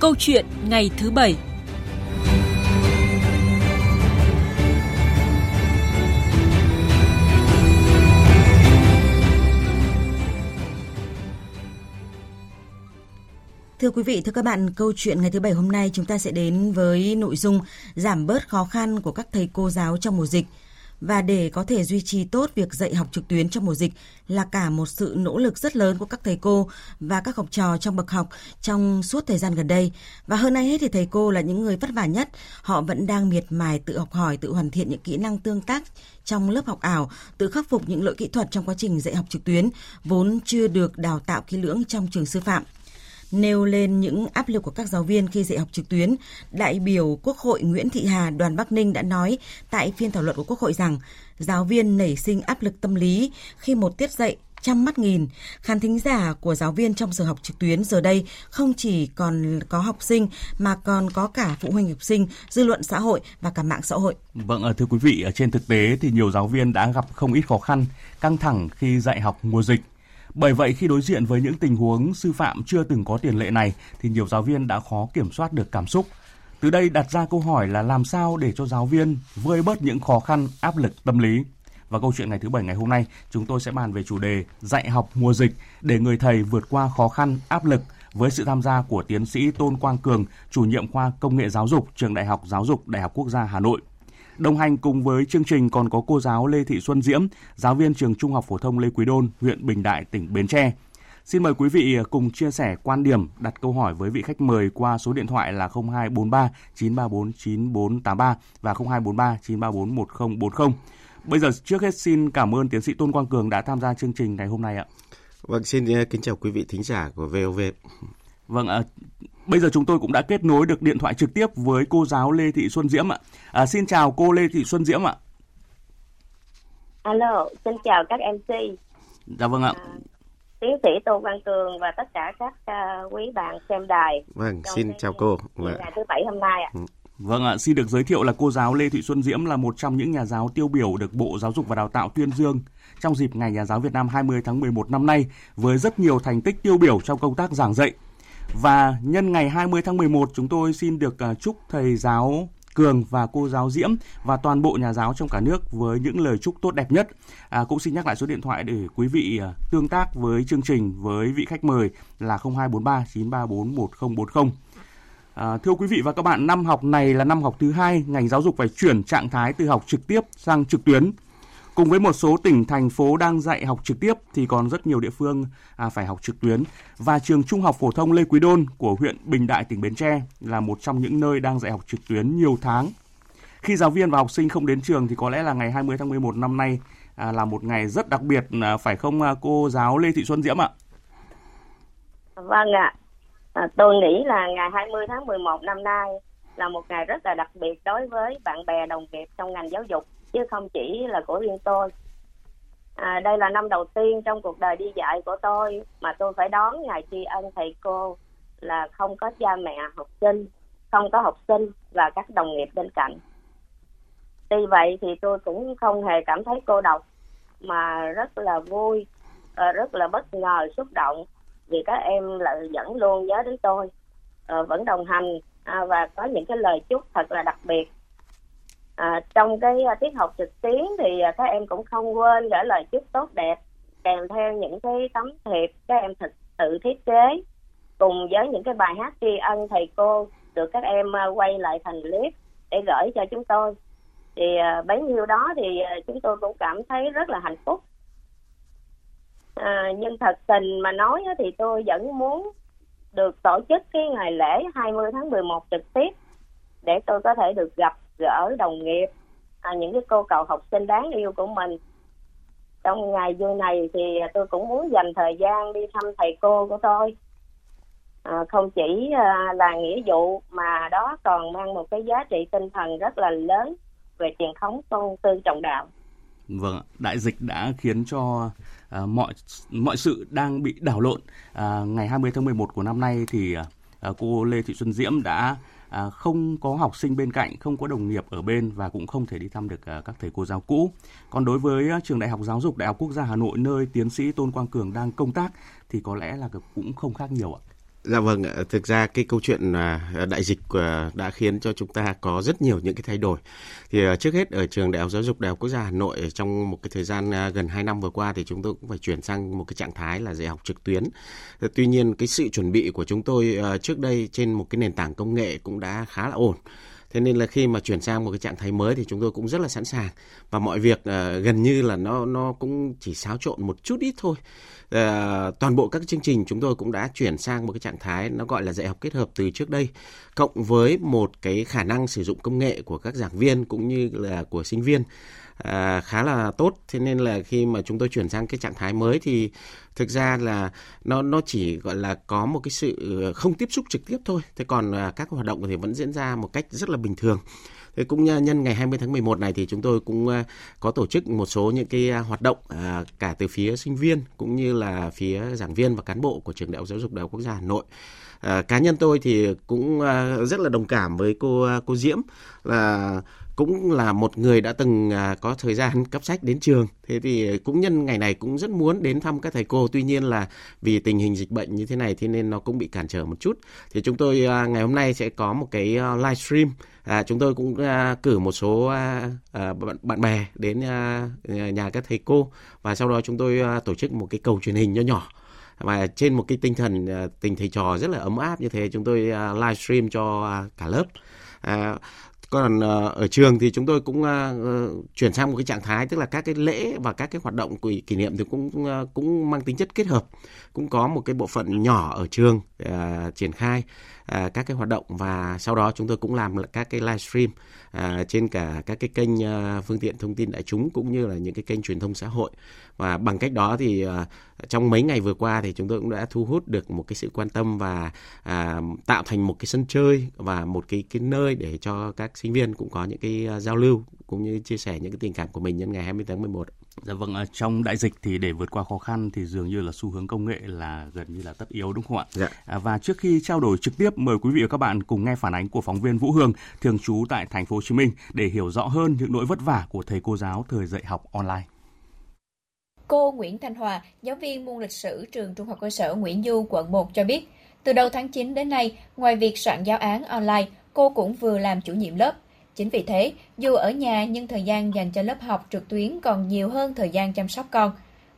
Câu chuyện ngày thứ bảy Thưa quý vị, thưa các bạn, câu chuyện ngày thứ bảy hôm nay chúng ta sẽ đến với nội dung giảm bớt khó khăn của các thầy cô giáo trong mùa dịch. Và để có thể duy trì tốt việc dạy học trực tuyến trong mùa dịch là cả một sự nỗ lực rất lớn của các thầy cô và các học trò trong bậc học trong suốt thời gian gần đây. Và hơn ai hết thì thầy cô là những người vất vả nhất. Họ vẫn đang miệt mài tự học hỏi, tự hoàn thiện những kỹ năng tương tác trong lớp học ảo, tự khắc phục những lỗi kỹ thuật trong quá trình dạy học trực tuyến vốn chưa được đào tạo kỹ lưỡng trong trường sư phạm nêu lên những áp lực của các giáo viên khi dạy học trực tuyến, đại biểu Quốc hội Nguyễn Thị Hà đoàn Bắc Ninh đã nói tại phiên thảo luận của Quốc hội rằng giáo viên nảy sinh áp lực tâm lý khi một tiết dạy trăm mắt nghìn. Khán thính giả của giáo viên trong giờ học trực tuyến giờ đây không chỉ còn có học sinh mà còn có cả phụ huynh học sinh, dư luận xã hội và cả mạng xã hội. Vâng, ờ, thưa quý vị, trên thực tế thì nhiều giáo viên đã gặp không ít khó khăn, căng thẳng khi dạy học mùa dịch. Bởi vậy khi đối diện với những tình huống sư phạm chưa từng có tiền lệ này thì nhiều giáo viên đã khó kiểm soát được cảm xúc. Từ đây đặt ra câu hỏi là làm sao để cho giáo viên vơi bớt những khó khăn, áp lực tâm lý. Và câu chuyện ngày thứ bảy ngày hôm nay, chúng tôi sẽ bàn về chủ đề dạy học mùa dịch để người thầy vượt qua khó khăn, áp lực với sự tham gia của tiến sĩ Tôn Quang Cường, chủ nhiệm khoa Công nghệ Giáo dục, Trường Đại học Giáo dục Đại học Quốc gia Hà Nội. Đồng hành cùng với chương trình còn có cô giáo Lê Thị Xuân Diễm, giáo viên trường Trung học phổ thông Lê Quý Đôn, huyện Bình Đại, tỉnh Bến Tre. Xin mời quý vị cùng chia sẻ quan điểm, đặt câu hỏi với vị khách mời qua số điện thoại là 0243 934 9483 và 0243 934 1040. Bây giờ trước hết xin cảm ơn tiến sĩ Tôn Quang Cường đã tham gia chương trình ngày hôm nay ạ. Vâng, xin ờ, kính chào quý vị thính giả của VOV. Vâng, à, Bây giờ chúng tôi cũng đã kết nối được điện thoại trực tiếp với cô giáo Lê Thị Xuân Diễm ạ. À, xin chào cô Lê Thị Xuân Diễm ạ. Alo, xin chào các MC. Dạ vâng ạ. À, tiến sĩ Tô Văn Cường và tất cả các uh, quý bạn xem đài. Vâng, xin chào cô. Vâng. Ngày thứ bảy hôm nay ạ. Ừ. Vâng ạ, xin được giới thiệu là cô giáo Lê Thị Xuân Diễm là một trong những nhà giáo tiêu biểu được Bộ Giáo dục và Đào tạo tuyên dương trong dịp Ngày Nhà giáo Việt Nam 20 tháng 11 năm nay với rất nhiều thành tích tiêu biểu trong công tác giảng dạy, và nhân ngày 20 tháng 11 chúng tôi xin được à, chúc thầy giáo Cường và cô giáo Diễm và toàn bộ nhà giáo trong cả nước với những lời chúc tốt đẹp nhất. À, cũng xin nhắc lại số điện thoại để quý vị à, tương tác với chương trình với vị khách mời là 0243 934 1040. À, thưa quý vị và các bạn, năm học này là năm học thứ hai, ngành giáo dục phải chuyển trạng thái từ học trực tiếp sang trực tuyến. Cùng với một số tỉnh thành phố đang dạy học trực tiếp thì còn rất nhiều địa phương à, phải học trực tuyến và trường Trung học phổ thông Lê Quý Đôn của huyện Bình Đại tỉnh Bến Tre là một trong những nơi đang dạy học trực tuyến nhiều tháng. Khi giáo viên và học sinh không đến trường thì có lẽ là ngày 20 tháng 11 năm nay à, là một ngày rất đặc biệt à, phải không à, cô giáo Lê Thị Xuân Diễm ạ? Vâng ạ. À, tôi nghĩ là ngày 20 tháng 11 năm nay là một ngày rất là đặc biệt đối với bạn bè đồng nghiệp trong ngành giáo dục chứ không chỉ là của riêng tôi. À, đây là năm đầu tiên trong cuộc đời đi dạy của tôi mà tôi phải đón ngày tri ân thầy cô là không có cha mẹ học sinh không có học sinh và các đồng nghiệp bên cạnh. Tuy vậy thì tôi cũng không hề cảm thấy cô độc mà rất là vui ờ, rất là bất ngờ xúc động vì các em lại vẫn luôn nhớ đến tôi ờ, vẫn đồng hành à, và có những cái lời chúc thật là đặc biệt à, trong cái à, tiết học trực tuyến thì à, các em cũng không quên gửi lời chúc tốt đẹp kèm theo những cái tấm thiệp các em thực tự thiết kế. Cùng với những cái bài hát tri ân thầy cô được các em à, quay lại thành clip để gửi cho chúng tôi. Thì bấy nhiêu đó thì chúng tôi cũng cảm thấy rất là hạnh phúc. À, nhưng thật tình mà nói thì tôi vẫn muốn được tổ chức cái ngày lễ 20 tháng 11 trực tiếp để tôi có thể được gặp gỡ đồng nghiệp à, những cái cô cậu học sinh đáng yêu của mình. Trong ngày vui này thì tôi cũng muốn dành thời gian đi thăm thầy cô của tôi. À, không chỉ à, là nghĩa vụ mà đó còn mang một cái giá trị tinh thần rất là lớn về truyền thống tôn tư trọng đạo. Vâng, đại dịch đã khiến cho à, mọi mọi sự đang bị đảo lộn. À, ngày 20 tháng 11 của năm nay thì à, à, cô Lê Thị Xuân Diễm đã à, không có học sinh bên cạnh, không có đồng nghiệp ở bên và cũng không thể đi thăm được à, các thầy cô giáo cũ. Còn đối với à, trường Đại học Giáo dục Đại học Quốc gia Hà Nội nơi tiến sĩ Tôn Quang Cường đang công tác thì có lẽ là cũng không khác nhiều ạ. Dạ vâng, thực ra cái câu chuyện à, đại dịch à, đã khiến cho chúng ta có rất nhiều những cái thay đổi. Thì à, trước hết ở trường Đại học Giáo dục Đại học Quốc gia Hà Nội trong một cái thời gian gần 2 năm vừa qua thì chúng tôi cũng phải chuyển sang một cái trạng thái là dạy học trực tuyến. Tuy nhiên cái sự chuẩn bị của chúng tôi trước đây trên một cái nền tảng công nghệ cũng đã khá là ổn. Thế nên là khi mà chuyển sang một cái trạng thái mới thì chúng tôi cũng rất là sẵn sàng và mọi việc uh, gần như là nó nó cũng chỉ xáo trộn một chút ít thôi. Uh, toàn bộ các chương trình chúng tôi cũng đã chuyển sang một cái trạng thái nó gọi là dạy học kết hợp từ trước đây cộng với một cái khả năng sử dụng công nghệ của các giảng viên cũng như là của sinh viên. À, khá là tốt. Thế nên là khi mà chúng tôi chuyển sang cái trạng thái mới thì thực ra là nó nó chỉ gọi là có một cái sự không tiếp xúc trực tiếp thôi. Thế còn à, các hoạt động thì vẫn diễn ra một cách rất là bình thường. Thế cũng à, nhân ngày 20 tháng 11 này thì chúng tôi cũng à, có tổ chức một số những cái à, hoạt động cả từ phía sinh viên cũng như là phía giảng viên và cán bộ của trường đại học giáo dục đại học quốc gia Hà Nội. À, cá nhân tôi thì cũng rất là đồng cảm với cô cô Diễm là cũng là một người đã từng à, có thời gian cấp sách đến trường. Thế thì cũng nhân ngày này cũng rất muốn đến thăm các thầy cô. Tuy nhiên là vì tình hình dịch bệnh như thế này thế nên nó cũng bị cản trở một chút. Thì chúng tôi à, ngày hôm nay sẽ có một cái à, livestream à, chúng tôi cũng cử một số bạn, bạn bè đến nhà các thầy cô. Và sau đó chúng tôi tổ chức một cái cầu truyền hình nho nhỏ. Và trên một cái tinh thần tình thầy trò rất là ấm áp như thế chúng tôi livestream cho cả lớp. À, còn ờ, ở trường thì chúng tôi cũng ờ, ờ, chuyển sang một cái trạng thái tức là các cái lễ và các cái hoạt động của kỷ niệm thì cũng cũng mang tính chất kết hợp. Cũng có một cái bộ phận nhỏ ở trường uh, triển khai uh, các cái hoạt động và sau đó chúng tôi cũng làm các cái livestream uh, trên cả các cái kênh uh, phương tiện thông tin đại chúng cũng như là những cái kênh truyền thông xã hội và bằng cách đó thì uh, trong mấy ngày vừa qua thì chúng tôi cũng đã thu hút được một cái sự quan tâm và uh, tạo thành một cái sân chơi và một cái cái nơi để cho các sinh viên cũng có những cái uh, giao lưu cũng như chia sẻ những cái tình cảm của mình nhân ngày 20 tháng 11. Dạ vâng, trong đại dịch thì để vượt qua khó khăn thì dường như là xu hướng công nghệ là gần như là tất yếu đúng không ạ? Dạ. À, và trước khi trao đổi trực tiếp mời quý vị và các bạn cùng nghe phản ánh của phóng viên Vũ Hương thường trú tại thành phố Hồ Chí Minh để hiểu rõ hơn những nỗi vất vả của thầy cô giáo thời dạy học online. Cô Nguyễn Thanh Hòa, giáo viên môn lịch sử trường Trung học cơ sở Nguyễn Du, quận 1 cho biết, từ đầu tháng 9 đến nay, ngoài việc soạn giáo án online, cô cũng vừa làm chủ nhiệm lớp. Chính vì thế, dù ở nhà nhưng thời gian dành cho lớp học trực tuyến còn nhiều hơn thời gian chăm sóc con.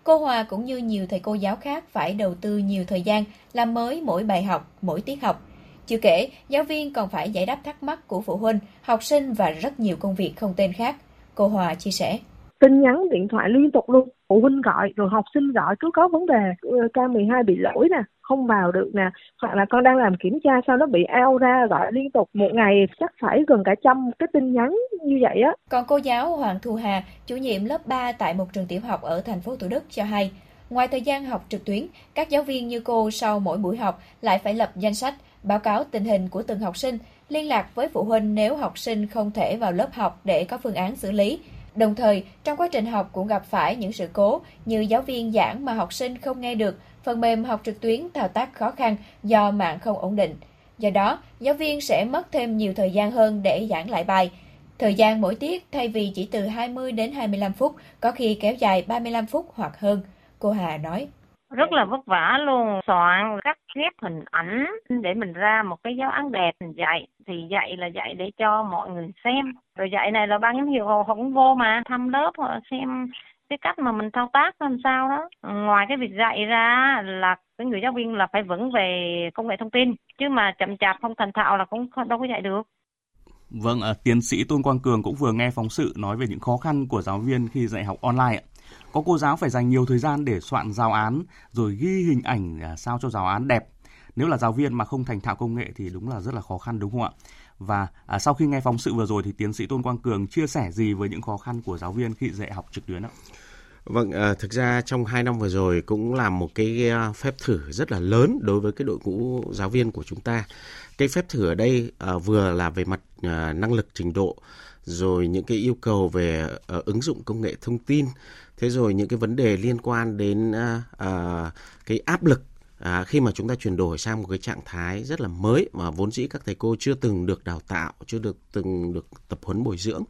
Cô Hòa cũng như nhiều thầy cô giáo khác phải đầu tư nhiều thời gian làm mới mỗi bài học, mỗi tiết học. Chưa kể, giáo viên còn phải giải đáp thắc mắc của phụ huynh, học sinh và rất nhiều công việc không tên khác. Cô Hòa chia sẻ tin nhắn, điện thoại liên tục luôn. Phụ huynh gọi, rồi học sinh gọi, cứ có vấn đề ờ, K12 bị lỗi nè, không vào được nè, hoặc là con đang làm kiểm tra sao nó bị ao ra, gọi liên tục. Một ngày chắc phải gần cả trăm cái tin nhắn như vậy á. Còn cô giáo Hoàng Thu Hà, chủ nhiệm lớp 3 tại một trường tiểu học ở thành phố Thủ Đức cho hay, ngoài thời gian học trực tuyến, các giáo viên như cô sau mỗi buổi học lại phải lập danh sách, báo cáo tình hình của từng học sinh, liên lạc với phụ huynh nếu học sinh không thể vào lớp học để có phương án xử lý. Đồng thời, trong quá trình học cũng gặp phải những sự cố như giáo viên giảng mà học sinh không nghe được, phần mềm học trực tuyến thao tác khó khăn do mạng không ổn định. Do đó, giáo viên sẽ mất thêm nhiều thời gian hơn để giảng lại bài. Thời gian mỗi tiết thay vì chỉ từ 20 đến 25 phút, có khi kéo dài 35 phút hoặc hơn, cô Hà nói rất là vất vả luôn. Soạn cắt ghép hình ảnh để mình ra một cái giáo án đẹp. Mình dạy thì dạy là dạy để cho mọi người xem. Rồi dạy này là ban giám hiệu họ cũng vô mà. Thăm lớp họ xem cái cách mà mình thao tác làm sao đó. Ừ, ngoài cái việc dạy ra là cái người giáo viên là phải vững về công nghệ thông tin. Chứ mà chậm chạp không thành thạo là cũng đâu có dạy được. Vâng, à, tiến sĩ Tôn Quang Cường cũng vừa nghe phóng sự nói về những khó khăn của giáo viên khi dạy học online ạ. Có cô giáo phải dành nhiều thời gian để soạn giáo án rồi ghi hình ảnh à, sao cho giáo án đẹp. Nếu là giáo viên mà không thành thạo công nghệ thì đúng là rất là khó khăn đúng không ạ? Và à, sau khi nghe phóng sự vừa rồi thì tiến sĩ Tôn Quang Cường chia sẻ gì với những khó khăn của giáo viên khi dạy học trực tuyến ạ? Vâng, à, thực ra trong 2 năm vừa rồi cũng là một cái à, phép thử rất là lớn đối với cái đội ngũ giáo viên của chúng ta. Cái phép thử ở đây à, vừa là về mặt à, năng lực trình độ, rồi những cái yêu cầu về uh, ứng dụng công nghệ thông tin, thế rồi những cái vấn đề liên quan đến uh, uh, cái áp lực à, khi mà chúng ta chuyển đổi sang một cái trạng thái rất là mới mà vốn dĩ các thầy cô chưa từng được đào tạo chưa được từng được tập huấn bồi dưỡng.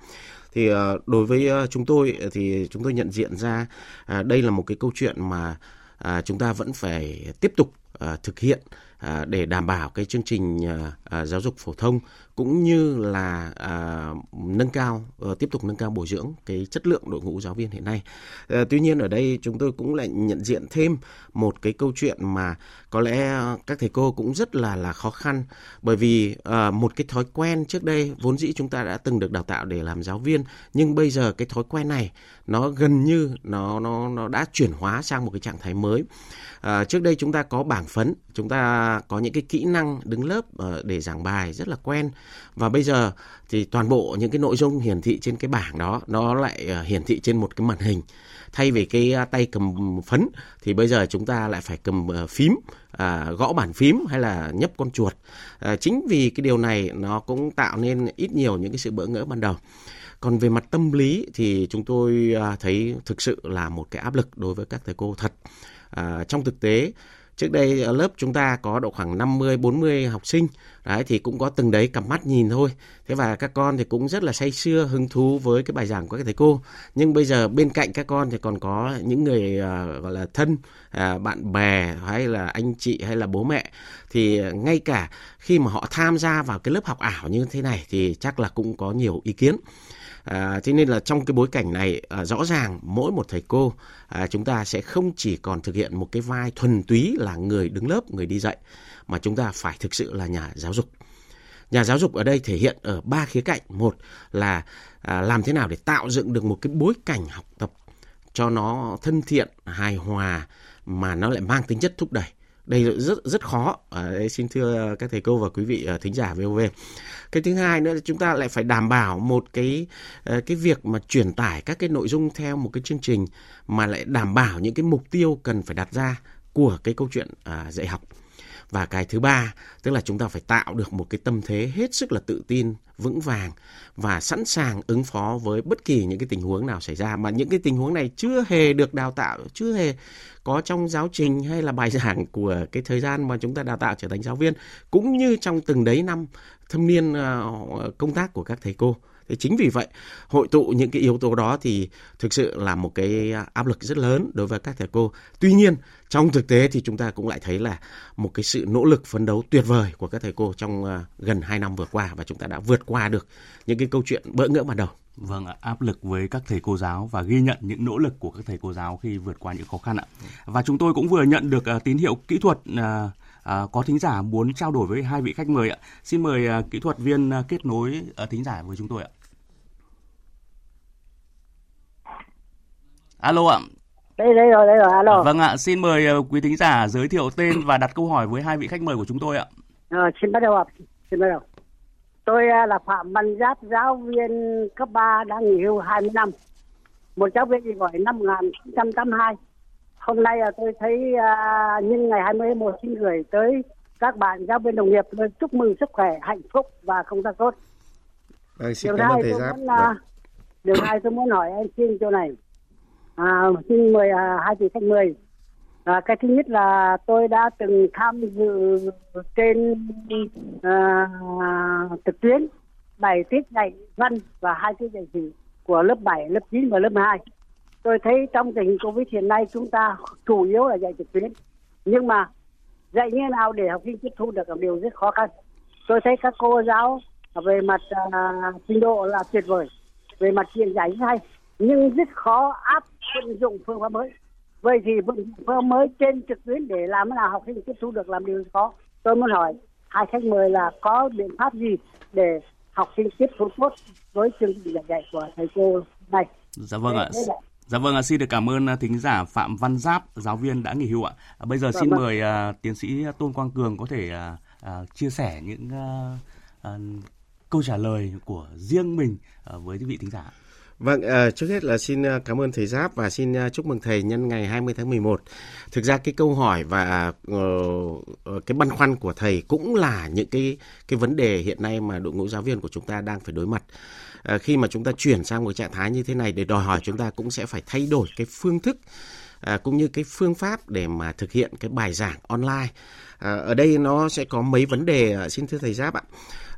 Thì uh, đối với uh, chúng tôi thì chúng tôi nhận diện ra uh, đây là một cái câu chuyện mà uh, chúng ta vẫn phải tiếp tục uh, thực hiện à, để đảm bảo cái chương trình à, à, giáo dục phổ thông cũng như là à, nâng cao ờ, tiếp tục nâng cao bồi dưỡng cái chất lượng đội ngũ giáo viên hiện nay. À, tuy nhiên ở đây chúng tôi cũng lại nhận diện thêm một cái câu chuyện mà có lẽ các thầy cô cũng rất là là khó khăn bởi vì à, một cái thói quen trước đây vốn dĩ chúng ta đã từng được đào tạo để làm giáo viên nhưng bây giờ cái thói quen này nó gần như nó nó nó đã chuyển hóa sang một cái trạng thái mới. À, trước đây chúng ta có bảng phấn, chúng ta có những cái kỹ năng đứng lớp ờ, để giảng bài rất là quen. Và bây giờ thì toàn bộ những cái nội dung hiển thị trên cái bảng đó nó lại ờ, hiển thị trên một cái màn hình. Thay vì cái à, tay cầm phấn thì bây giờ chúng ta lại phải cầm ờ, phím à, gõ bàn phím hay là nhấp con chuột. À, chính vì cái điều này nó cũng tạo nên ít nhiều những cái sự bỡ ngỡ ban đầu. Còn về mặt tâm lý thì chúng tôi à, thấy thực sự là một cái áp lực đối với các thầy cô thật. À, trong thực tế Trước đây ở lớp chúng ta có độ khoảng 50 40 học sinh. Đấy thì cũng có từng đấy cặp mắt nhìn thôi. Thế và các con thì cũng rất là say sưa hứng thú với cái bài giảng của các thầy cô. Nhưng bây giờ bên cạnh các con thì còn có những người uh, gọi là thân, uh, bạn bè hay là anh chị hay là bố mẹ thì ngay cả khi mà họ tham gia vào cái lớp học ảo như thế này thì chắc là cũng có nhiều ý kiến. À, thế nên là trong cái bối cảnh này à, rõ ràng mỗi một thầy cô à, chúng ta sẽ không chỉ còn thực hiện một cái vai thuần túy là người đứng lớp, người đi dạy mà chúng ta phải thực sự là nhà giáo dục. Nhà giáo dục ở đây thể hiện ở ba khía cạnh. Một là à, làm thế nào để tạo dựng được một cái bối cảnh học tập cho nó thân thiện, hài hòa mà nó lại mang tính chất thúc đẩy đây rất rất khó. À, đây, xin thưa các thầy cô và quý vị à, thính giả VOV cái thứ hai nữa là chúng ta lại phải đảm bảo một cái à, cái việc mà truyền tải các cái nội dung theo một cái chương trình mà lại đảm bảo những cái mục tiêu cần phải đặt ra của cái câu chuyện à, dạy học và cái thứ ba, tức là chúng ta phải tạo được một cái tâm thế hết sức là tự tin, vững vàng và sẵn sàng ứng phó với bất kỳ những cái tình huống nào xảy ra mà những cái tình huống này chưa hề được đào tạo, chưa hề có trong giáo trình hay là bài giảng của cái thời gian mà chúng ta đào tạo trở thành giáo viên, cũng như trong từng đấy năm thâm niên ờ, công tác của các thầy cô. Thế chính vì vậy, hội tụ những cái yếu tố đó thì thực sự là một cái áp lực rất lớn đối với các thầy cô. Tuy nhiên, trong thực tế thì chúng ta cũng lại thấy là một cái sự nỗ lực phấn đấu tuyệt vời của các thầy cô trong ờ, gần 2 năm vừa qua và chúng ta đã vượt qua được những cái câu chuyện bỡ ngỡ ban đầu. Vâng ạ, áp lực với các thầy cô giáo và ghi nhận những nỗ lực của các thầy cô giáo khi vượt qua những khó khăn ạ. Và chúng tôi cũng vừa nhận được uh, tín hiệu kỹ thuật uh, À, có thính giả muốn trao đổi với hai vị khách mời ạ. Xin mời à, kỹ thuật viên à, kết nối à, thính giả với chúng tôi ạ. Alo ạ. Đây đây rồi, đây rồi, alo. Vâng ạ, xin mời uh, quý thính giả giới thiệu tên và đặt câu hỏi với hai vị khách mời của chúng tôi ạ. À, xin bắt đầu ạ. Xin bắt đầu. Tôi uh, là Phạm Văn Giáp, giáo viên cấp 3 đã nghỉ hưu 20 năm. Một giáo viên gọi năm 1982. Hôm nay tôi thấy uh, nhân ngày 21 xin gửi tới các bạn giáo viên đồng nghiệp tôi chúc mừng sức khỏe, hạnh phúc và công tác tốt. Vâng, xin điều cảm ơn thầy Giáp. Muốn, uh, điều hai tôi muốn hỏi anh xin chỗ này À, xin mời à, hai vị khách mời. À, cái thứ nhất là tôi đã từng tham dự trên à, trực tuyến bảy tiết dạy văn và hai tiết dạy sử của lớp 7, lớp 9 và lớp 12. Tôi thấy trong tình hình Covid hiện nay chúng ta chủ yếu là dạy trực tuyến. Nhưng mà dạy như nào để học sinh tiếp thu được là điều rất khó khăn. Tôi thấy các cô giáo về mặt à, trình độ là tuyệt vời, về mặt truyền giải hay nhưng rất khó áp vận dụng phương pháp mới. Vậy thì vận dụng phương pháp mới trên trực tuyến để làm thế nào học sinh tiếp thu được làm điều khó? Tôi muốn hỏi hai khách mời là có biện pháp gì để học sinh tiếp thu tốt với chương trình giảng dạy của thầy cô này? Dạ vâng ạ Dạ vâng, xin được cảm ơn à, thính giả Phạm Văn Giáp, giáo viên đã nghỉ hưu ạ. À, bây giờ dạ xin vâng. mời uh, tiến sĩ Tôn Quang Cường có thể uh, uh, chia sẻ những uh, uh, câu trả lời của riêng mình uh, với quý vị thính giả. Vâng, uh, trước hết là xin uh, cảm ơn thầy Giáp và xin uh, chúc mừng thầy nhân ngày 20 tháng 11. Thực ra cái câu hỏi và uh, cái băn khoăn của thầy cũng là những cái cái vấn đề hiện nay mà đội ngũ giáo viên của chúng ta đang phải đối mặt. Uh, khi mà chúng ta chuyển sang một trạng thái như thế này để đòi hỏi chúng ta cũng sẽ phải thay đổi cái phương thức à, cũng như cái phương pháp để mà thực hiện cái bài giảng online. À, ở đây nó sẽ có mấy vấn đề xin thưa thầy Giáp ạ.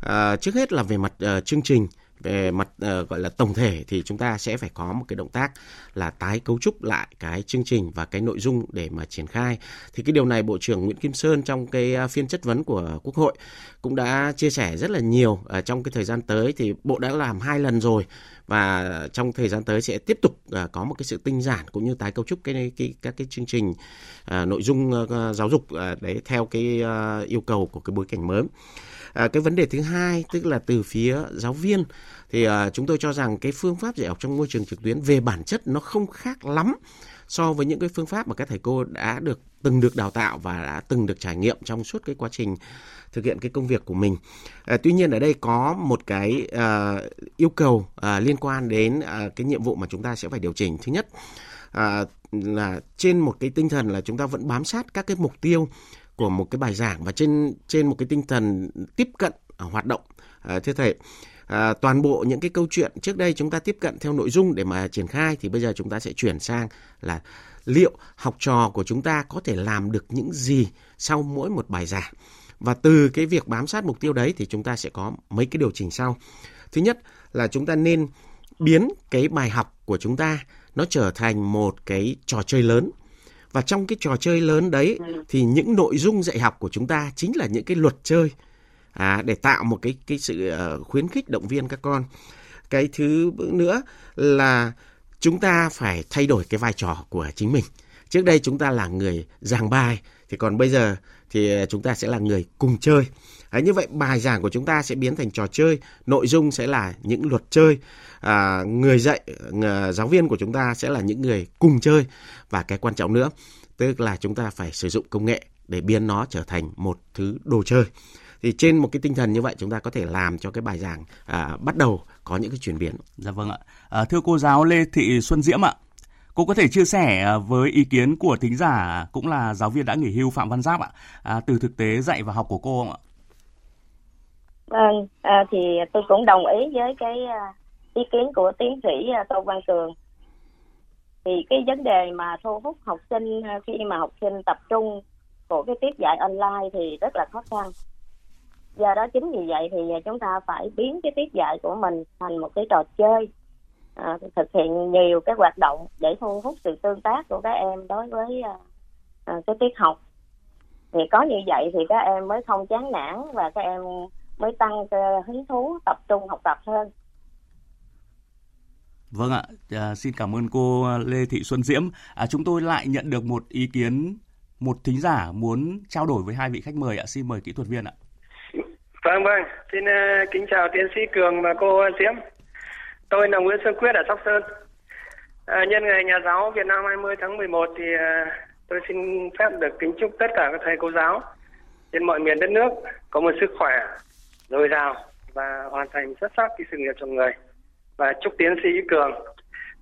À, trước hết là về mặt uh, chương trình về mặt uh, gọi là tổng thể thì chúng ta sẽ phải có một cái động tác là tái cấu trúc lại cái chương trình và cái nội dung để mà triển khai thì cái điều này bộ trưởng Nguyễn Kim Sơn trong cái ờ, phiên chất vấn của Quốc hội cũng đã chia sẻ rất là nhiều uh, trong cái thời gian tới thì bộ đã làm hai lần rồi và trong thời gian tới sẽ tiếp tục uh, có một cái sự tinh giản cũng như tái cấu trúc cái, cái các cái chương trình uh, nội dung uh, giáo dục uh, đấy theo cái uh, yêu cầu của cái bối cảnh mới. À, cái vấn đề thứ hai tức là từ phía giáo viên thì à, chúng tôi cho rằng cái phương pháp dạy học trong môi trường trực tuyến về bản chất nó không khác lắm so với những cái phương pháp mà các thầy cô đã được từng được đào tạo và đã từng được trải nghiệm trong suốt cái quá trình thực hiện cái công việc của mình. À, tuy nhiên ở đây có một cái à, yêu cầu à, liên quan đến à, cái nhiệm vụ mà chúng ta sẽ phải điều chỉnh. Thứ nhất à, là trên một cái tinh thần là chúng ta vẫn bám sát các cái mục tiêu của một cái bài giảng và trên trên một cái tinh thần tiếp cận à, hoạt động. à, thưa thầy, à, toàn bộ những cái câu chuyện trước đây chúng ta tiếp cận theo nội dung để mà triển khai thì bây giờ chúng ta sẽ chuyển sang là liệu học trò của chúng ta có thể làm được những gì sau mỗi một bài giảng. Và từ cái việc bám sát mục tiêu đấy thì chúng ta sẽ có mấy cái điều chỉnh sau. Thứ nhất là chúng ta nên biến cái bài học của chúng ta nó trở thành một cái trò chơi lớn và trong cái trò chơi lớn đấy thì những nội dung dạy học của chúng ta chính là những cái luật chơi à, để tạo một cái cái sự uh, khuyến khích động viên các con. Cái thứ nữa là chúng ta phải thay đổi cái vai trò của chính mình. Trước đây chúng ta là người giảng bài thì còn bây giờ thì chúng ta sẽ là người cùng chơi à, như vậy bài giảng của chúng ta sẽ biến thành trò chơi nội dung sẽ là những luật chơi à, người dạy người, giáo viên của chúng ta sẽ là những người cùng chơi và cái quan trọng nữa tức là chúng ta phải sử dụng công nghệ để biến nó trở thành một thứ đồ chơi thì trên một cái tinh thần như vậy chúng ta có thể làm cho cái bài giảng à, bắt đầu có những cái chuyển biến. Dạ vâng ạ. À, thưa cô giáo Lê Thị Xuân Diễm ạ, cô có thể chia sẻ à, với ý kiến của thính giả cũng là giáo viên đã nghỉ hưu Phạm Văn Giáp ạ, à, từ thực tế dạy và học của cô không ạ? Vâng, à, thì tôi cũng đồng ý với cái à, ý kiến của tiến sĩ à, Tô Văn Cường. Thì cái vấn đề mà thu hút học sinh à, khi mà học sinh tập trung của cái tiết dạy online thì rất là khó khăn do đó chính vì vậy thì chúng ta phải biến cái tiết dạy của mình thành một cái trò chơi à, thực hiện nhiều cái hoạt động để thu hút sự tương tác của các em đối với à, cái tiết học thì có như vậy thì các em mới không chán nản và các em mới tăng hứng thú tập trung học tập hơn Vâng ạ, à, xin cảm ơn cô Lê Thị Xuân Diễm. À, chúng tôi lại nhận được một ý kiến một thính giả muốn trao đổi với hai vị khách mời ạ. Xin mời kỹ thuật viên ạ. Vâng vâng, xin uh, kính chào tiến sĩ Cường và cô Diễm. Tôi là Nguyễn Xuân Quyết ở Sóc Sơn. À, nhân ngày Nhà giáo Việt Nam 20 tháng 11 thì uh, tôi xin phép được kính chúc tất cả các thầy cô giáo trên mọi miền đất nước có một sức khỏe dồi dào và hoàn thành xuất sắc cái sự nghiệp trong người. Và chúc tiến sĩ Cường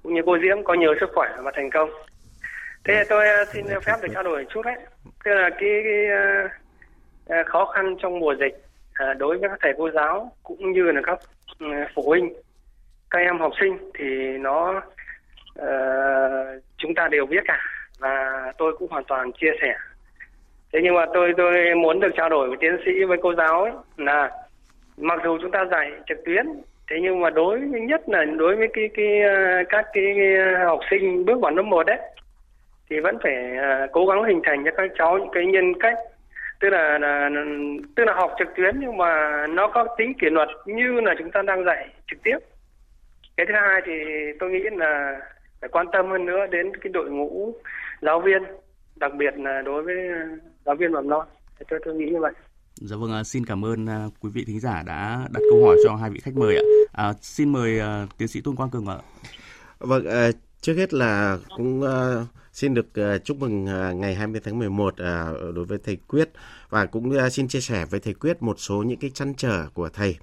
cũng như cô Diễm có nhiều sức khỏe và thành công. Thế tôi uh, xin phép được trao đổi chút đấy. Tức là cái, cái uh, khó khăn trong mùa dịch À, đối với các thầy cô giáo cũng như là các ừ, phụ huynh các em học sinh thì nó uh, chúng ta đều biết cả và tôi cũng hoàn toàn chia sẻ thế nhưng mà tôi tôi muốn được trao đổi với tiến sĩ với cô giáo ấy, là mặc dù chúng ta dạy trực tuyến thế nhưng mà đối với nhất là đối với cái cái ờ, các cái học sinh bước vào lớp 1 đấy thì vẫn phải ờ, cố gắng hình thành cho các cháu những cái nhân cách. Tức là, là tức là học trực tuyến nhưng mà nó có tính kỷ luật như là chúng ta đang dạy trực tiếp. Cái thứ hai thì tôi nghĩ là phải quan tâm hơn nữa đến cái đội ngũ giáo viên đặc biệt là đối với giáo viên mầm non. Tôi tôi nghĩ như vậy. Dạ vâng, à, xin cảm ơn à, quý vị thính giả đã đặt câu hỏi cho hai vị khách mời ạ. À, xin mời uh, tiến sĩ Tôn Quang Cường ạ. Vâng, uh, trước hết là cũng uh, Xin được uh, chúc mừng uh, ngày 20 tháng 11 uh, đối với thầy Quyết và cũng uh, xin chia sẻ với thầy Quyết một số những cái chăn trở của thầy.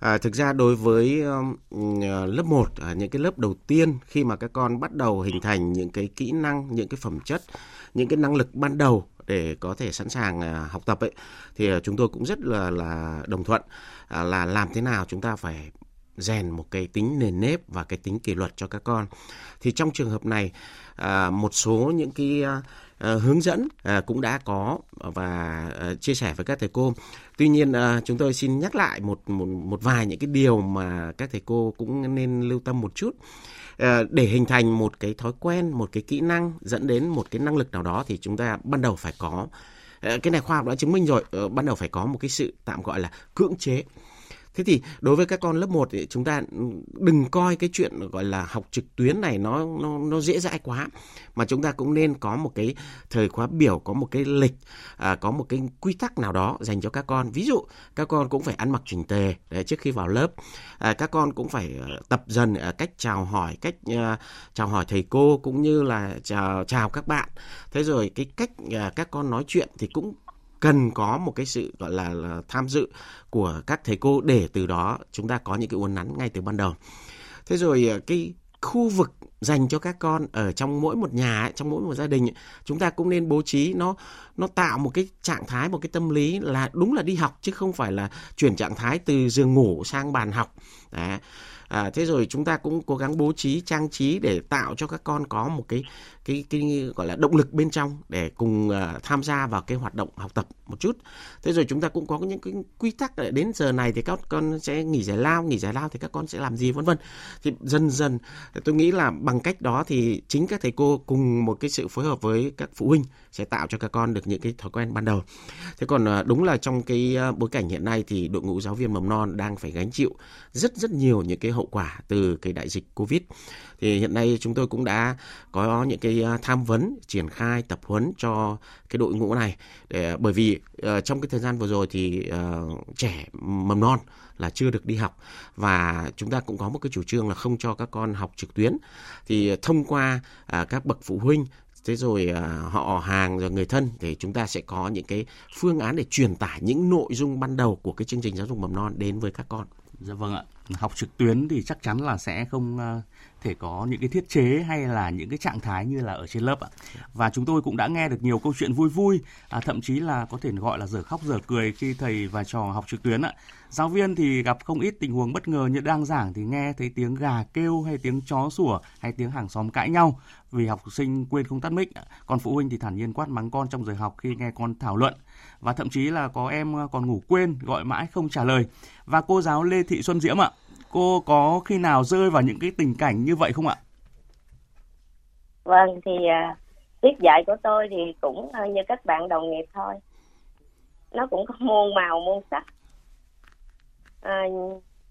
À, thực ra đối với uh, lớp 1, uh, những cái lớp đầu tiên khi mà các con bắt đầu hình thành những cái kỹ năng, những cái phẩm chất, những cái năng lực ban đầu để có thể sẵn sàng à, học tập ấy, thì à, chúng tôi cũng rất là là đồng thuận à, là làm thế nào chúng ta phải rèn một cái tính nền nếp và cái tính kỷ luật cho các con. Thì trong trường hợp này một số những cái hướng dẫn cũng đã có và chia sẻ với các thầy cô. Tuy nhiên chúng tôi xin nhắc lại một một một vài những cái điều mà các thầy cô cũng nên lưu tâm một chút. Ờ, để hình thành một cái thói quen, một cái kỹ năng dẫn đến một cái năng lực nào đó thì chúng ta ban đầu phải có. Ờ, cái này khoa học đã chứng minh rồi, ờ, ban đầu phải có một cái sự tạm gọi là cưỡng chế. Thế thì đối với các con lớp 1 thì chúng ta ừ, đừng coi cái chuyện gọi là học trực tuyến này nó nó nó dễ dãi quá mà chúng ta cũng nên có một cái thời khóa biểu, có một cái lịch, à, có một cái quy tắc nào đó dành cho các con. Ví dụ các con cũng phải ăn mặc chỉnh tề để trước khi vào lớp. À, các con cũng phải ờ, tập dần cách chào hỏi, cách uh, chào hỏi thầy cô cũng như là chào chào các bạn. Thế rồi cái cách uh, các con nói chuyện thì cũng cần có một cái sự gọi là, là tham dự của các thầy cô để từ đó chúng ta có những cái uốn nắn ngay từ ban đầu. Thế rồi ờ, cái khu vực dành cho các con ở trong mỗi một nhà trong mỗi một gia đình chúng ta cũng nên bố trí nó nó tạo một cái trạng thái một cái tâm lý là đúng là đi học chứ không phải là chuyển trạng thái từ giường ngủ sang bàn học Đấy. À, thế rồi chúng ta cũng cố gắng bố trí trang trí để tạo cho các con có một cái cái cái gọi là động lực bên trong để cùng uh, tham gia vào cái hoạt động học tập một chút. Thế rồi chúng ta cũng có những cái quy tắc là đến giờ này thì các con sẽ nghỉ giải lao, nghỉ giải lao thì các con sẽ làm gì vân vân. Thì dần dần tôi nghĩ là bằng cách đó thì chính các thầy cô cùng một cái sự phối hợp với các phụ huynh sẽ tạo cho các con được những cái thói quen ban đầu. Thế còn uh, đúng là trong cái uh, bối cảnh hiện nay thì đội ngũ giáo viên mầm non đang phải gánh chịu rất rất nhiều những cái hậu quả từ cái đại dịch Covid. Thì hiện nay chúng tôi cũng đã có những cái à, tham vấn, triển khai tập huấn cho cái đội ngũ này để à, bởi vì uh, trong cái thời gian vừa rồi thì uh, trẻ mầm non là chưa được đi học và chúng ta cũng có một cái chủ trương là không cho các con học trực tuyến thì thông qua uh, các bậc phụ huynh thế rồi uh, họ hàng rồi người thân thì chúng ta sẽ có những cái phương án để truyền tải những nội dung ban đầu của cái chương trình giáo dục mầm non đến với các con. Dạ vâng ạ. Học trực tuyến thì chắc chắn là sẽ không uh, thể có những cái thiết chế hay là những cái trạng thái như là ở trên lớp ạ. Và chúng tôi cũng đã nghe được nhiều câu chuyện vui vui, à, thậm chí là có thể gọi là giờ khóc giờ cười khi thầy và trò học trực tuyến ạ. Giáo viên thì gặp không ít tình huống bất ngờ như đang giảng thì nghe thấy tiếng gà kêu hay tiếng chó sủa hay tiếng hàng xóm cãi nhau vì học sinh quên không tắt mic. Còn phụ huynh thì thản nhiên quát mắng con trong giờ học khi nghe con thảo luận và thậm chí là có em à, còn ngủ quên gọi mãi không trả lời. Và cô giáo Lê Thị Xuân Diễm ạ, cô có khi nào rơi vào những cái tình cảnh như vậy không ạ? Vâng, thì uh, tiết dạy của tôi thì cũng uh, như các bạn đồng nghiệp thôi. Nó cũng có muôn màu muôn sắc. À,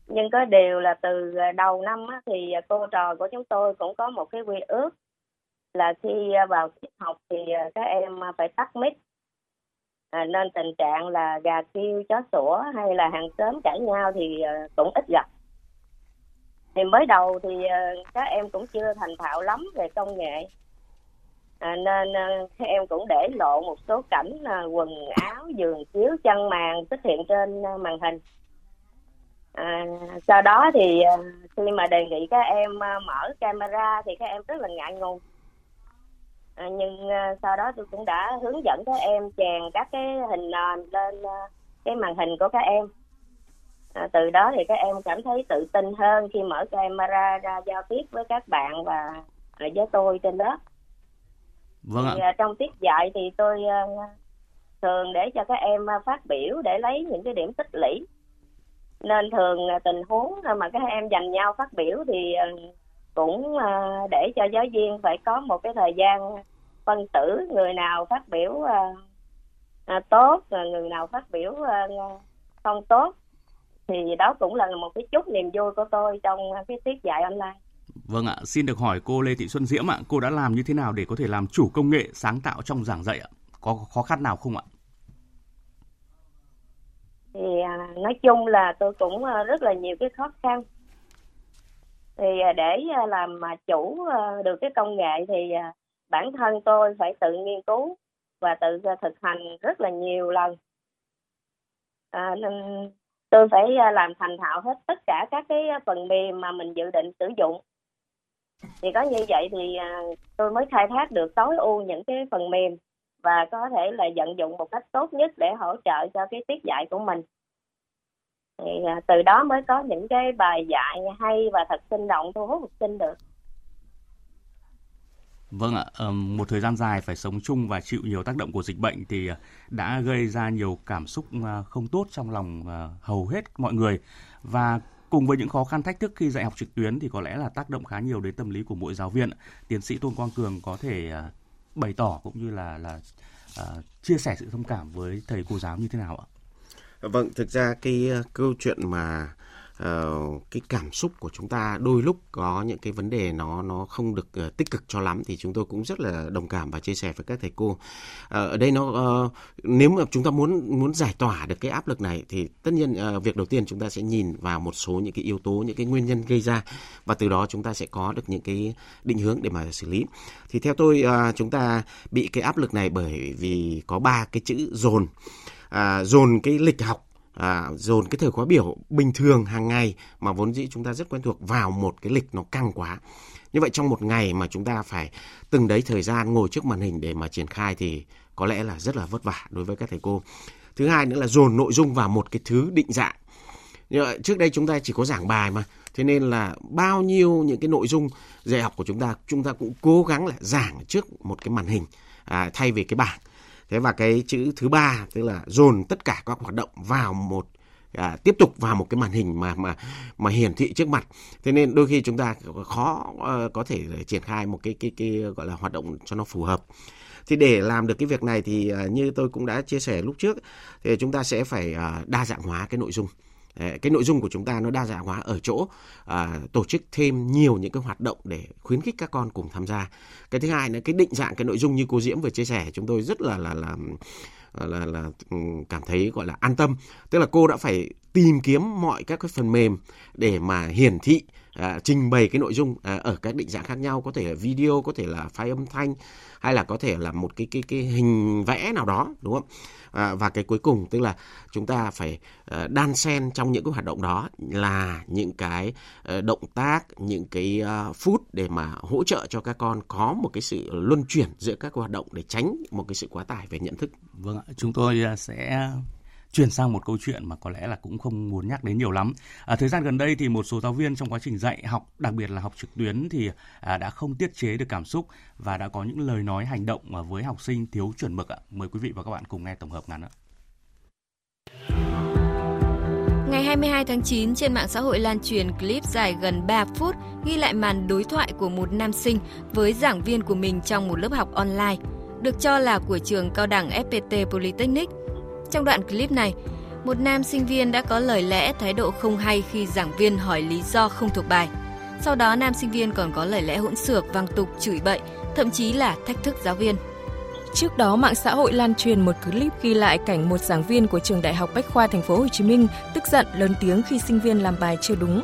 nhưng có điều là từ à, đầu năm á, thì cô trò của chúng tôi cũng có một cái quy ước là khi vào tiết học thì các em phải tắt mic à, nên tình trạng là gà kêu chó sủa hay là hàng xóm cãi nhau thì cũng ít gặp thì mới đầu thì ờ, các em cũng chưa thành thạo lắm về công nghệ. À, nên ờ, các em cũng để lộ một số cảnh ờ, quần áo giường chiếu chân màn xuất hiện trên màn hình. À, sau đó thì khi mà đề nghị các em mở camera thì các em rất là ngại ngùng. À, nhưng sau đó tôi cũng đã hướng dẫn các em chèn các cái hình nền lên cái màn hình của các em à, từ đó thì các em cảm thấy tự tin hơn khi mở camera ra giao tiếp với các bạn và với tôi trên lớp vâng thì, ạ. À, trong tiết dạy thì tôi uh, thường để cho các em uh, phát biểu để lấy những cái điểm tích lũy. Nên thường tình huống mà các em dành nhau phát biểu thì cũng để cho giáo viên phải có một cái thời gian phân tử người nào phát biểu tốt người nào phát biểu không tốt thì đó cũng là một cái chút niềm vui của tôi trong cái tiết dạy online. Vâng ạ, xin được hỏi cô Lê Thị Xuân Diễm ạ, cô đã làm như thế nào để có thể làm chủ công nghệ sáng tạo trong giảng dạy ạ? Có khó khăn nào không ạ? Thì à, nói chung là tôi cũng à, rất là nhiều cái khó khăn. Thì à, để làm mà chủ được cái công nghệ thì bản thân tôi phải tự nghiên cứu và tự thực hành rất là nhiều lần. À, nên tôi phải à, làm thành thạo hết tất cả các cái à, phần mềm mà mình dự định sử dụng. Thì có như vậy thì à, tôi mới khai thác được tối ưu những cái phần mềm và có thể là vận dụng một cách tốt nhất để hỗ trợ cho cái tiết dạy của mình. Thì từ đó mới có những cái bài dạy hay và thật sinh động thu hút học sinh được. Vâng ạ, một thời gian dài phải sống chung và chịu nhiều tác động của dịch bệnh thì ờ, đã gây ra nhiều cảm xúc ờ, không tốt trong lòng ờ, hầu hết mọi người và cùng với những khó khăn thách thức khi dạy học trực tuyến thì có lẽ là tác động khá nhiều đến tâm lý của mỗi giáo viên. Tiến sĩ Tôn Quang Cường có thể bày tỏ cũng như là là uh, chia sẻ sự thông cảm với thầy cô giáo như thế nào ạ? Vâng, thực ra cái câu chuyện mà uh, cái cảm xúc của chúng ta đôi lúc có những cái vấn đề nó nó không được uh, tích cực cho lắm thì chúng tôi cũng rất là đồng cảm và chia sẻ với các thầy cô. Uh, ở đây nó uh, nếu mà chúng ta muốn muốn giải tỏa được cái áp lực này thì tất nhiên uh, việc đầu tiên chúng ta sẽ nhìn vào một số những cái yếu tố những cái nguyên nhân gây ra và từ đó chúng ta sẽ có được những cái định hướng để mà xử lý. Thì theo tôi uh, chúng ta bị cái áp lực này bởi vì có ba cái chữ dồn. À, dồn cái lịch học à, dồn cái thời khóa biểu bình thường hàng ngày mà vốn dĩ chúng ta rất quen thuộc vào một cái lịch nó căng quá. Như vậy trong một ngày mà chúng ta phải từng đấy thời gian ngồi trước màn hình để mà triển khai thì có lẽ là rất là vất vả đối với các thầy cô. Thứ hai nữa là dồn nội dung vào một cái thứ định dạng. Như vậy, trước đây chúng ta chỉ có giảng bài mà thế nên là bao nhiêu những cái nội dung dạy học của chúng ta chúng ta cũng cố gắng là giảng trước một cái màn hình à, thay vì cái bảng thế và cái chữ thứ ba tức là dồn tất cả các hoạt động vào một à, tiếp tục vào một cái màn hình mà mà mà hiển thị trước mặt. Thế nên đôi khi chúng ta khó uh, có thể triển khai một cái cái cái gọi là hoạt động cho nó phù hợp. Thì để làm được cái việc này thì uh, như tôi cũng đã chia sẻ lúc trước thì chúng ta sẽ phải uh, đa dạng hóa cái nội dung cái nội dung của chúng ta nó đa dạng hóa ở chỗ à, tổ chức thêm nhiều những cái hoạt động để khuyến khích các con cùng tham gia. Cái thứ hai là cái định dạng cái nội dung như cô diễm vừa chia sẻ chúng tôi rất là là là là là ừ, cảm thấy gọi là an tâm. Tức là cô đã phải tìm kiếm mọi các cái phần mềm để mà hiển thị à, trình bày cái nội dung à, ở các định dạng khác nhau có thể là video có thể là file âm thanh hay là có thể là một cái cái cái hình vẽ nào đó đúng không? À, và cái cuối cùng tức là chúng ta phải uh, đan xen trong những cái hoạt động đó là những cái uh, động tác những cái uh, phút để mà hỗ trợ cho các con có một cái sự luân chuyển giữa các hoạt động để tránh một cái sự quá tải về nhận thức. Vâng ạ chúng tôi à, sẽ chuyển sang một câu chuyện mà có lẽ là cũng không muốn nhắc đến nhiều lắm. À, thời gian gần đây thì một số giáo viên trong quá trình dạy học, đặc biệt là học trực tuyến thì à, đã không tiết chế được cảm xúc và đã có những lời nói hành động với học sinh thiếu chuẩn mực ạ. Mời quý vị và các bạn cùng nghe tổng hợp ngắn ạ. Ngày 22 tháng 9, trên mạng xã hội lan truyền clip dài gần 3 phút ghi lại màn đối thoại của một nam sinh với giảng viên của mình trong một lớp học online, được cho là của trường cao đẳng FPT Polytechnic – trong đoạn clip này, một nam sinh viên đã có lời lẽ thái độ không hay khi giảng viên hỏi lý do không thuộc bài. Sau đó nam sinh viên còn có lời lẽ hỗn xược, vang tục, chửi bậy, thậm chí là thách thức giáo viên. Trước đó, mạng xã hội lan truyền một clip ghi lại cảnh một giảng viên của trường Đại học Bách khoa Thành phố Hồ Chí Minh tức giận lớn tiếng khi sinh viên làm bài chưa đúng.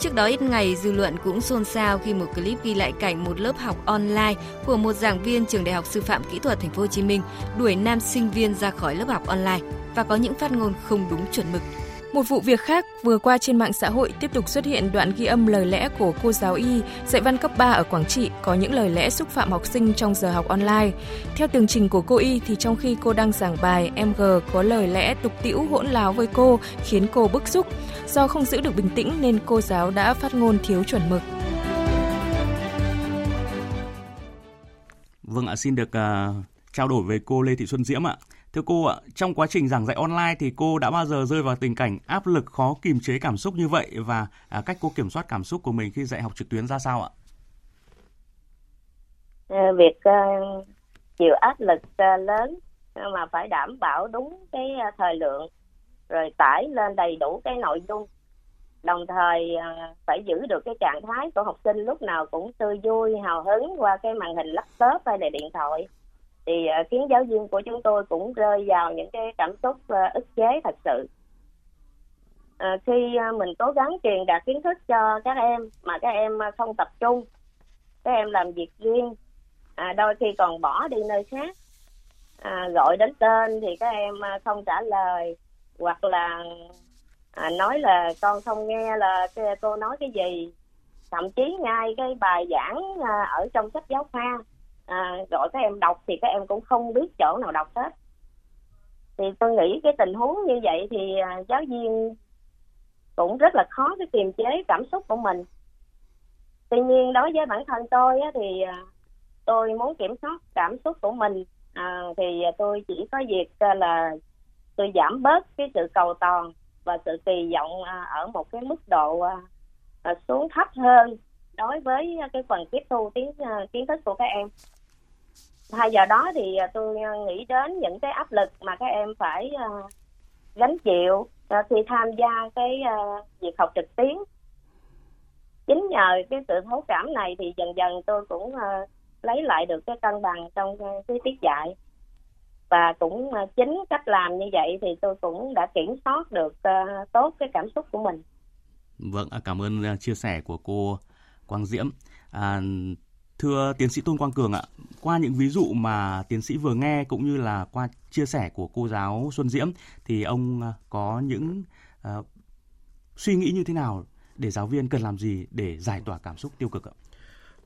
Trước đó ít ngày, dư luận cũng xôn xao khi một clip ghi lại cảnh một lớp học online của một giảng viên trường Đại học Sư phạm Kỹ thuật Thành phố Hồ Chí Minh đuổi nam sinh viên ra khỏi lớp học online và có những phát ngôn không đúng chuẩn mực. Một vụ việc khác vừa qua trên mạng xã hội tiếp tục xuất hiện đoạn ghi âm lời lẽ của cô giáo Y dạy văn cấp 3 ở Quảng Trị có những lời lẽ xúc phạm học sinh trong giờ học online. Theo tường trình của cô Y thì trong khi cô đang giảng bài, em G có lời lẽ tục tĩu hỗn láo với cô khiến cô bức xúc. Do không giữ được bình tĩnh nên cô giáo đã phát ngôn thiếu chuẩn mực. Vâng ạ, xin được uh, trao đổi với cô Lê Thị Xuân Diễm ạ. Thưa cô ạ, trong quá trình giảng dạy online thì cô đã bao giờ rơi vào tình cảnh áp lực khó kiềm chế cảm xúc như vậy và à, cách cô kiểm soát cảm xúc của mình khi dạy học trực tuyến ra sao ạ? Ờ, việc uh, chịu áp lực uh, lớn mà phải đảm bảo đúng cái uh, thời lượng rồi tải lên đầy đủ cái nội dung. Đồng thời à, phải giữ được cái trạng thái của học sinh lúc nào cũng tươi vui hào hứng qua cái màn hình laptop hay là điện thoại. Thì à, khiến giáo viên của chúng tôi cũng rơi vào những cái cảm xúc à, ức chế thật sự. Khi mình cố gắng truyền đạt kiến thức cho các em mà các em không tập trung các em làm việc riêng à, đôi khi còn bỏ đi nơi khác à, gọi đến tên thì các em không trả lời hoặc là à, nói là con không nghe là cô nói cái gì. Thậm chí ngay cái bài giảng à, ở trong sách giáo khoa à, gọi các em đọc thì các em cũng không biết chỗ nào đọc hết. Thì tôi nghĩ cái tình huống như vậy thì à, giáo viên cũng rất là khó cái kiềm chế cảm xúc của mình. Tuy nhiên đối với bản thân tôi á, thì à, tôi muốn kiểm soát cảm xúc của mình. À, thì tôi chỉ có việc à, là tôi giảm bớt cái sự cầu toàn và sự kỳ vọng à, ở một cái mức độ à, à, xuống thấp hơn đối với cái phần tiếp thu tiếng kiến thức của các em. Thay vào đó thì tôi nghĩ đến những cái áp lực mà các em phải gánh chịu khi tham gia cái việc học trực tuyến. Chính nhờ cái sự thấu cảm này thì dần dần tôi cũng lấy lại được cái cân bằng trong cái tiết dạy và cũng à, chính cách làm như vậy thì tôi cũng đã kiểm soát được uh, tốt cái cảm xúc của mình. Vâng, à, cảm ơn chia sẻ của cô Quang Diễm. À, thưa tiến sĩ Tôn Quang Cường ạ, qua những ví dụ mà tiến sĩ vừa nghe cũng như là qua chia sẻ của cô giáo Xuân Diễm thì ông có những uh, suy nghĩ như thế nào để giáo viên cần làm gì để giải tỏa cảm xúc tiêu cực ạ?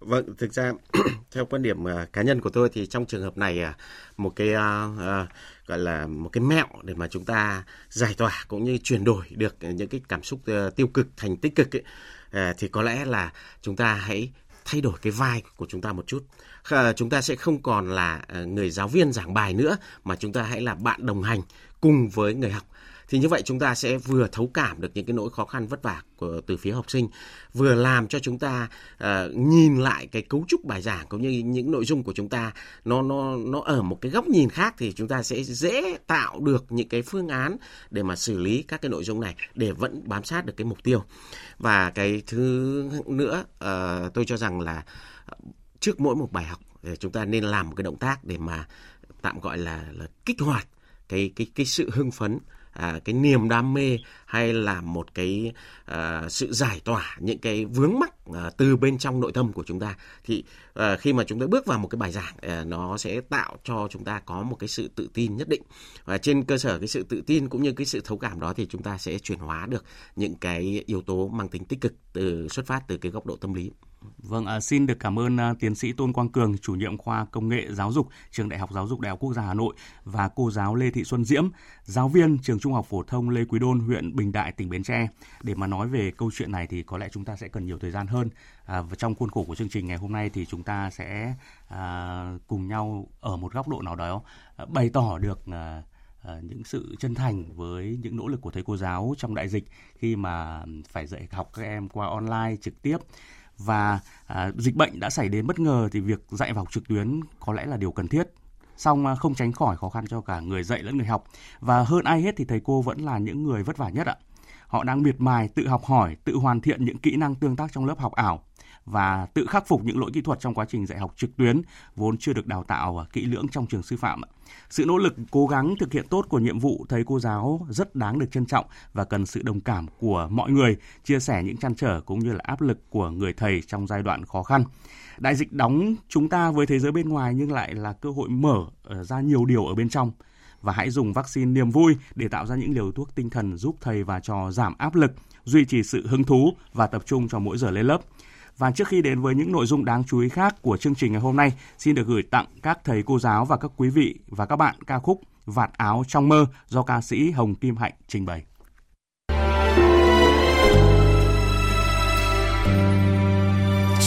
Vâng, thực ra theo quan điểm uh, cá nhân của tôi thì trong trường hợp này uh, một cái uh, uh, gọi là một cái mẹo để mà chúng ta giải tỏa cũng như chuyển đổi được những cái cảm xúc uh, tiêu cực thành tích cực ấy, uh, thì có lẽ là chúng ta hãy thay đổi cái vai của chúng ta một chút. Uh, chúng ta sẽ không còn là uh, người giáo viên giảng bài nữa mà chúng ta hãy là bạn đồng hành cùng với người học thì như vậy chúng ta sẽ vừa thấu cảm được những cái nỗi khó khăn vất vả của từ phía học sinh vừa làm cho chúng ta uh, nhìn lại cái cấu trúc bài giảng cũng như những nội dung của chúng ta nó nó nó ở một cái góc nhìn khác thì chúng ta sẽ dễ tạo được những cái phương án để mà xử lý các cái nội dung này để vẫn bám sát được cái mục tiêu. Và cái thứ nữa uh, tôi cho rằng là trước mỗi một bài học ờ, chúng ta nên làm một cái động tác để mà tạm gọi là, là kích hoạt cái cái cái sự hưng phấn à, cái niềm đam mê hay là một cái à, sự giải tỏa những cái vướng mắc à, từ bên trong nội tâm của chúng ta thì à, khi mà chúng ta bước vào một cái bài giảng à, nó sẽ tạo cho chúng ta có một cái sự tự tin nhất định. Và trên cơ sở cái sự tự tin cũng như cái sự thấu cảm đó thì chúng ta sẽ chuyển hóa được những cái yếu tố mang tính tích cực từ xuất phát từ cái góc độ tâm lý. Vâng, à, xin được cảm ơn à, tiến sĩ Tôn Quang Cường, chủ nhiệm khoa công nghệ giáo dục, trường Đại học Giáo dục Đại học Quốc gia Hà Nội và cô giáo Lê Thị Xuân Diễm, giáo viên trường Trung học phổ thông Lê Quý Đôn, huyện Bình Đại, tỉnh Bến Tre. Để mà nói về câu chuyện này thì có lẽ chúng ta sẽ cần nhiều thời gian hơn. À, và trong khuôn khổ của chương trình ngày hôm nay thì chúng ta sẽ à, cùng nhau ở một góc độ nào đó à, bày tỏ được à, À, những sự chân thành với những nỗ lực của thầy cô giáo trong đại dịch khi mà phải dạy học các em qua online trực tiếp và à, dịch bệnh đã xảy đến bất ngờ thì việc dạy và học trực tuyến có lẽ là điều cần thiết. Song à, không tránh khỏi khó khăn cho cả người dạy lẫn người học. Và hơn ai hết thì thầy cô vẫn là những người vất vả nhất ạ. Họ đang miệt mài tự học hỏi tự hoàn thiện những kỹ năng tương tác trong lớp học ảo và tự khắc phục những lỗi kỹ thuật trong quá trình dạy học trực tuyến vốn chưa được đào tạo à, kỹ lưỡng trong trường sư phạm. Sự nỗ lực cố gắng thực hiện tốt của nhiệm vụ thầy cô giáo rất đáng được trân trọng và cần sự đồng cảm của mọi người, chia sẻ những trăn trở cũng như là áp lực của người thầy trong giai đoạn khó khăn. Đại dịch đóng chúng ta với thế giới bên ngoài nhưng lại là cơ hội mở ờ, ra nhiều điều ở bên trong và hãy dùng vaccine niềm vui để tạo ra những liều thuốc tinh thần giúp thầy và trò giảm áp lực, duy trì sự hứng thú và tập trung cho mỗi giờ lên lớp. Và trước khi đến với những nội dung đáng chú ý khác của chương trình ngày hôm nay, xin được gửi tặng các thầy cô giáo và các quý vị và các bạn ca khúc Vạt áo trong mơ do ca sĩ Hồng Kim Hạnh trình bày.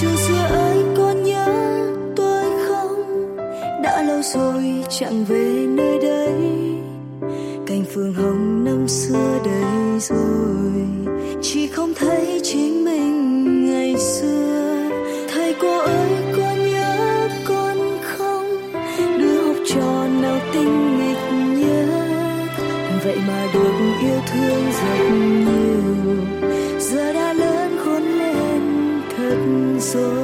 Chưa xưa ơi còn nhớ tôi không? Đã lâu rồi chẳng về nơi đây. Cành phường hồng năm xưa đây rồi. Thật rồi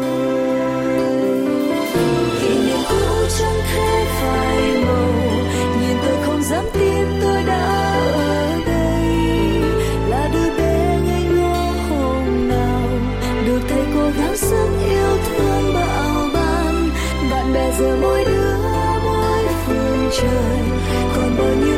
kỷ niệm cũ chẳng thế phai màu nhìn tôi không dám tin tôi đã ở đây là đứa bé ngây ngô hôm nào được thầy cô gắng sức yêu thương bạo ban bạn bè giờ mỗi đứa mỗi phương trời còn bao nhiêu